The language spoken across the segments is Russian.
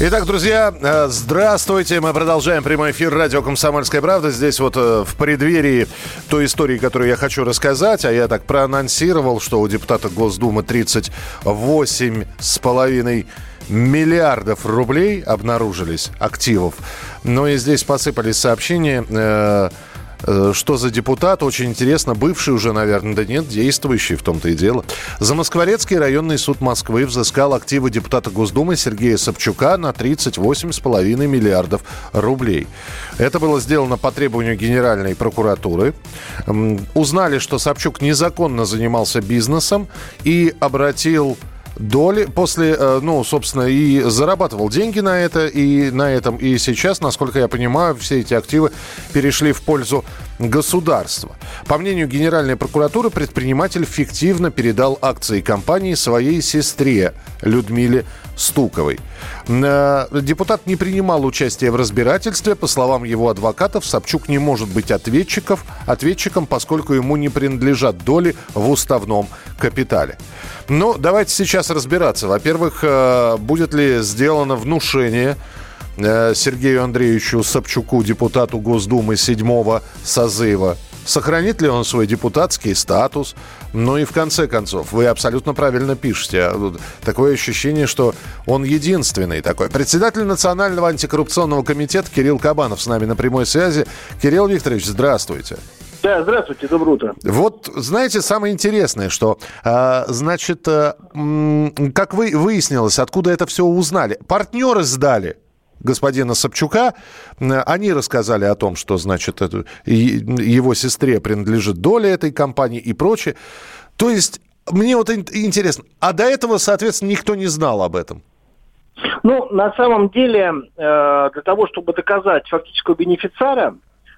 Итак, друзья, э, здравствуйте. Мы продолжаем прямой эфир радио «Комсомольская правда». Здесь вот э, в преддверии той истории, которую я хочу рассказать, а я так проанонсировал, что у депутата Госдумы 38,5 миллиардов рублей обнаружились активов. Ну и здесь посыпались сообщения Э, что за депутат, очень интересно, бывший уже, наверное, да нет, действующий в том-то и дело. Замоскворецкий районный суд Москвы взыскал активы депутата Госдумы Сергея Собчука на 38,5 миллиардов рублей. Это было сделано по требованию Генеральной прокуратуры. Узнали, что Собчук незаконно занимался бизнесом и обратил доли после, э, ну, собственно, и зарабатывал деньги на это, и на этом, и сейчас, насколько я понимаю, все эти активы перешли в пользу государства. По мнению Генеральной прокуратуры, предприниматель фиктивно передал акции компании своей сестре Людмиле Стуковой. Э, депутат не принимал участия в разбирательстве. По словам его адвокатов, Собчук не может быть ответчиков, ответчиком, поскольку ему не принадлежат доли в уставном капитале. Ну, давайте сейчас разбираться. Во-первых, э, будет ли сделано внушение Сергею Андреевичу Собчуку, депутату Госдумы седьмого созыва? Сохранит ли он свой депутатский статус? Ну и в конце концов, вы абсолютно правильно пишете. А такое ощущение, что он единственный такой. Председатель Национального антикоррупционного комитета Кирилл Кабанов с нами на прямой связи. Кирилл Викторович, здравствуйте. Да, здравствуйте, доброе утро. Вот, знаете, самое интересное, что, э, значит, э, как вы выяснилось, откуда это все узнали? Партнеры сдали господина Собчука. Они рассказали о том, что, значит, это, его сестре принадлежит доля этой компании и прочее. То есть, мне вот интересно, а до этого, соответственно, никто не знал об этом? Ну, на самом деле, э, для того, чтобы доказать фактического бенефициара,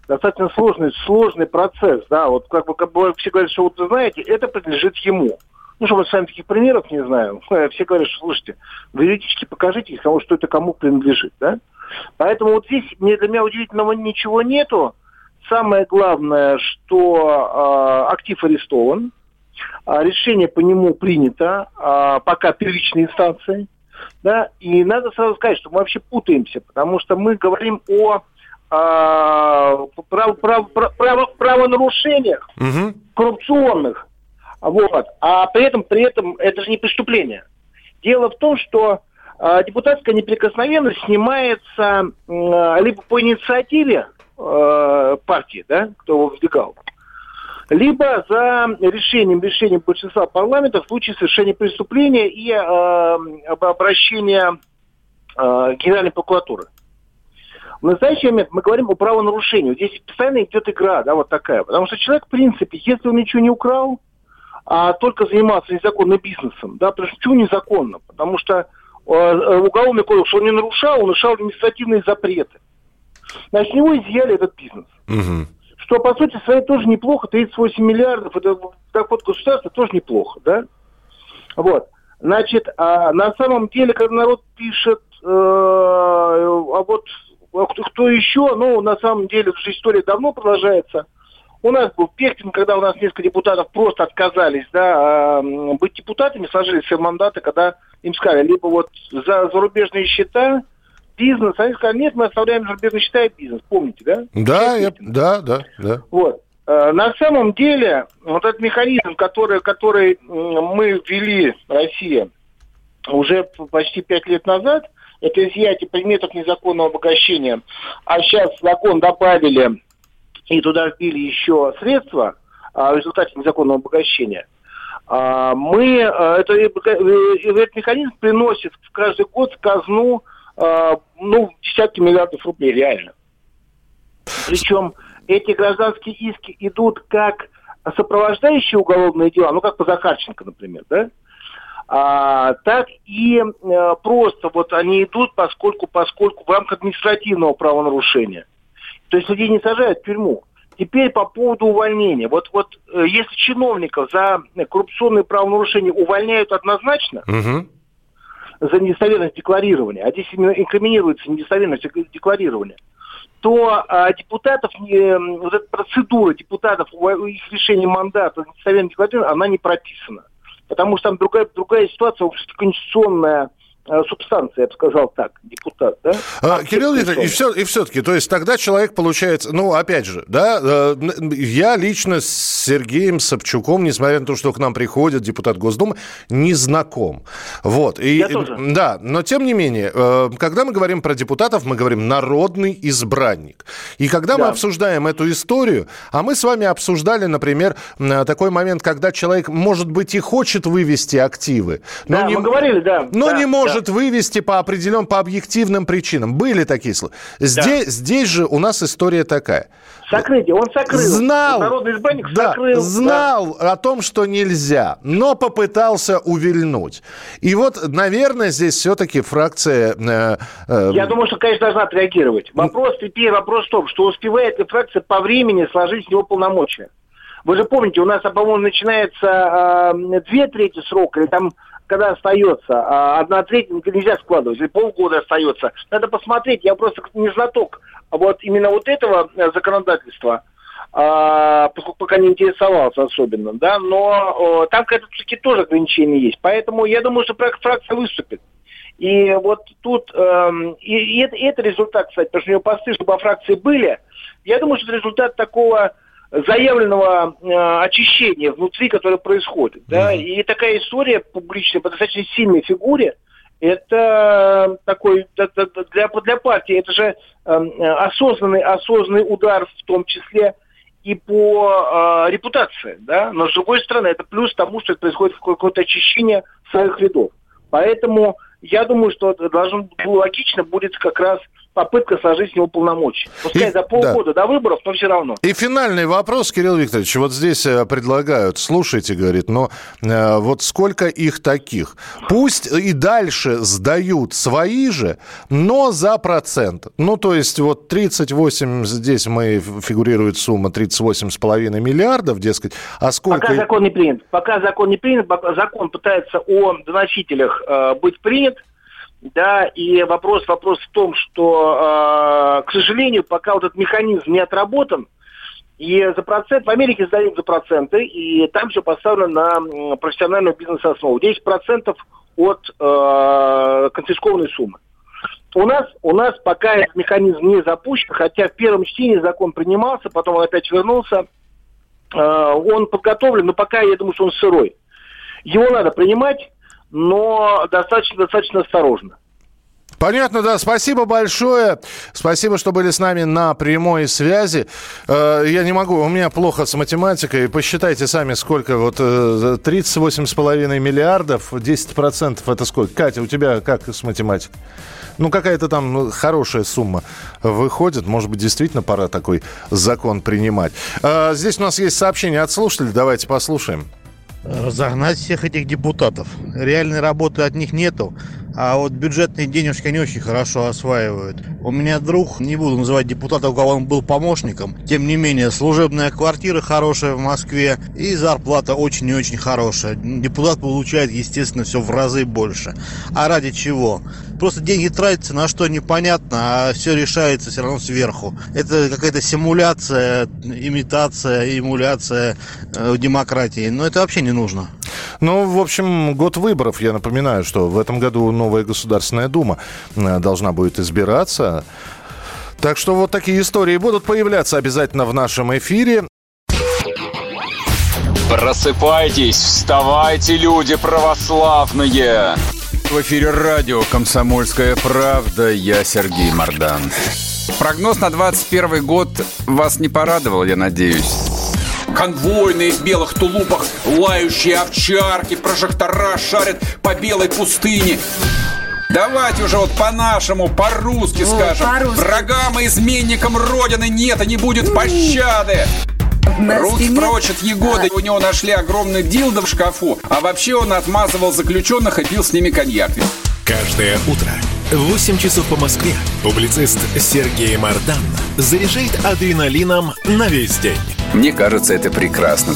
достаточно сложный, сложный процесс, да, вот как бы, как бы все говорят, что вот вы знаете, это принадлежит ему. Ну, что мы сами таких примеров не знаем. Все говорят, что, слушайте, вы юридически покажите, потому что это кому принадлежит, да? Поэтому вот здесь мне, для меня удивительного ничего нету. Самое главное, что э, актив арестован, э, решение по нему принято, э, пока первичной инстанции, да, и надо сразу сказать, что мы вообще путаемся, потому что мы говорим о э, прав, прав, прав, правонарушениях угу. коррупционных, вот. А при этом, при этом это же не преступление. Дело в том, что э, депутатская неприкосновенность снимается э, либо по инициативе э, партии, да, кто его вдвигал, либо за решением, решением большинства парламента в случае совершения преступления и э, обращения э, Генеральной прокуратуры. В настоящий момент мы говорим о правонарушении. Здесь постоянно идет игра, да, вот такая. Потому что человек, в принципе, если он ничего не украл, а только заниматься незаконным бизнесом. Да, почему незаконно? Потому что э, э, уголовный кодекс он не нарушал, он нарушал административные запреты. Значит, с него изъяли этот бизнес. Угу. Что, по сути своей, тоже неплохо. 38 миллиардов, это доход государства тоже неплохо, да? Вот. Значит, а на самом деле, когда народ пишет, э, а вот а кто, кто еще, ну, на самом деле, уже история давно продолжается – у нас был Пехтин, когда у нас несколько депутатов просто отказались да, быть депутатами, сложили все мандаты, когда им сказали, либо вот за зарубежные счета, бизнес, они сказали, нет, мы оставляем зарубежные счета и бизнес, помните, да? Да, я, да, да, да. Вот. Э, на самом деле, вот этот механизм, который, который мы ввели, Россия, уже почти пять лет назад, это изъятие предметов незаконного обогащения, а сейчас закон добавили и туда вбили еще средства а, в результате незаконного обогащения, а, мы, а, это, этот механизм приносит в каждый год в казну ну, десятки миллиардов рублей, реально. Причем эти гражданские иски идут как сопровождающие уголовные дела, ну, как по Захарченко, например, да, а, так и а, просто вот они идут, поскольку, поскольку в рамках административного правонарушения. То есть людей не сажают в тюрьму. Теперь по поводу увольнения. Вот, вот э, если чиновников за коррупционные правонарушения увольняют однозначно, угу. за недостоверность декларирования, а здесь именно инкриминируется недостоверность декларирования, то а, депутатов, э, вот эта процедура депутатов, их решения мандата, недостоверность декларирования, она не прописана. Потому что там другая, другая ситуация, конституционная Э, субстанция, я бы сказал так, депутат, да? А, Кирилл Викторович, и, все, и все-таки, то есть тогда человек получается, ну, опять же, да, э, я лично с Сергеем Собчуком, несмотря на то, что к нам приходит депутат Госдумы, не знаком. Вот. И, я тоже. Да, но тем не менее, э, когда мы говорим про депутатов, мы говорим народный избранник. И когда да. мы обсуждаем эту историю, а мы с вами обсуждали, например, такой момент, когда человек, может быть, и хочет вывести активы, но да, не, мы говорили, да. Но да, не может может вывести по определенным, по объективным причинам. Были такие случаи. Здесь, да. здесь же у нас история такая. Сокрытие. Он сокрыл. Знал, Народный избранник да, сокрыл. Знал да. о том, что нельзя, но попытался увильнуть. И вот, наверное, здесь все-таки фракция... Э, э, Я думаю, что, конечно, должна отреагировать. Вопрос теперь, вопрос в том, что успевает ли фракция по времени сложить с него полномочия. Вы же помните, у нас, по-моему, начинается э, две трети срока, или там когда остается, а одна треть нельзя складывать, или полгода остается. Надо посмотреть, я просто не знаток вот именно вот этого э, законодательства, а, поскольку пока не интересовался особенно, да, но там какая-то все-таки тоже ограничения есть. Поэтому я думаю, что фракция выступит. И вот тут, эм, и, и, это, и это результат, кстати, потому что у него посты, чтобы о фракции были, я думаю, что это результат такого заявленного э, очищения внутри, которое происходит. Да? Mm-hmm. И такая история публичная по достаточно сильной фигуре, это такой для, для партии это же э, осознанный, осознанный удар в том числе и по э, репутации, да, но с другой стороны это плюс тому, что это происходит какое-то очищение своих рядов. Поэтому я думаю, что должно логично будет как раз попытка сложить с него полномочия. Пускай и, за полгода да. до выборов, но все равно. И финальный вопрос, Кирилл Викторович. Вот здесь э, предлагают, слушайте, говорит, но э, вот сколько их таких? Пусть и дальше сдают свои же, но за процент. Ну, то есть вот 38, здесь мы фигурирует сумма 38,5 миллиардов, дескать. А сколько... Пока закон не принят. Пока закон не принят, закон пытается о доносителях э, быть принят, да, и вопрос, вопрос в том, что, э, к сожалению, пока вот этот механизм не отработан, и за процент, в Америке сдают за проценты, и там все поставлено на профессиональную бизнес-основу. 10% от э, конфискованной суммы. У нас, у нас пока этот механизм не запущен, хотя в первом чтении закон принимался, потом он опять вернулся. Э, он подготовлен, но пока я думаю, что он сырой. Его надо принимать, но достаточно-достаточно осторожно. Понятно, да. Спасибо большое. Спасибо, что были с нами на прямой связи. Э, я не могу, у меня плохо с математикой. Посчитайте сами, сколько. Вот 38,5 э, миллиардов, 10% это сколько? Катя, у тебя как с математикой? Ну, какая-то там хорошая сумма выходит. Может быть, действительно пора такой закон принимать. Э, здесь у нас есть сообщение от слушателей. Давайте послушаем разогнать всех этих депутатов. Реальной работы от них нету, а вот бюджетные денежки они очень хорошо осваивают. У меня друг, не буду называть депутата, у кого он был помощником, тем не менее, служебная квартира хорошая в Москве и зарплата очень и очень хорошая. Депутат получает, естественно, все в разы больше. А ради чего? Просто деньги тратятся на что непонятно, а все решается все равно сверху. Это какая-то симуляция, имитация, эмуляция э, демократии. Но это вообще не нужно. Ну, в общем, год выборов. Я напоминаю, что в этом году новая Государственная Дума э, должна будет избираться. Так что вот такие истории будут появляться обязательно в нашем эфире. Просыпайтесь, вставайте, люди православные! В эфире радио «Комсомольская правда». Я Сергей Мордан. Прогноз на 21 год вас не порадовал, я надеюсь. Конвойные в белых тулупах, лающие овчарки, прожектора шарят по белой пустыне. Давайте уже вот по-нашему, по-русски скажем. По Врагам и изменникам Родины нет и не будет пощады. Руки прочь от Егоды. У него нашли огромный дилдо в шкафу. А вообще он отмазывал заключенных и пил с ними коньяк. Каждое утро 8 часов по Москве. Публицист Сергей Мардан заряжает адреналином на весь день. Мне кажется, это прекрасно.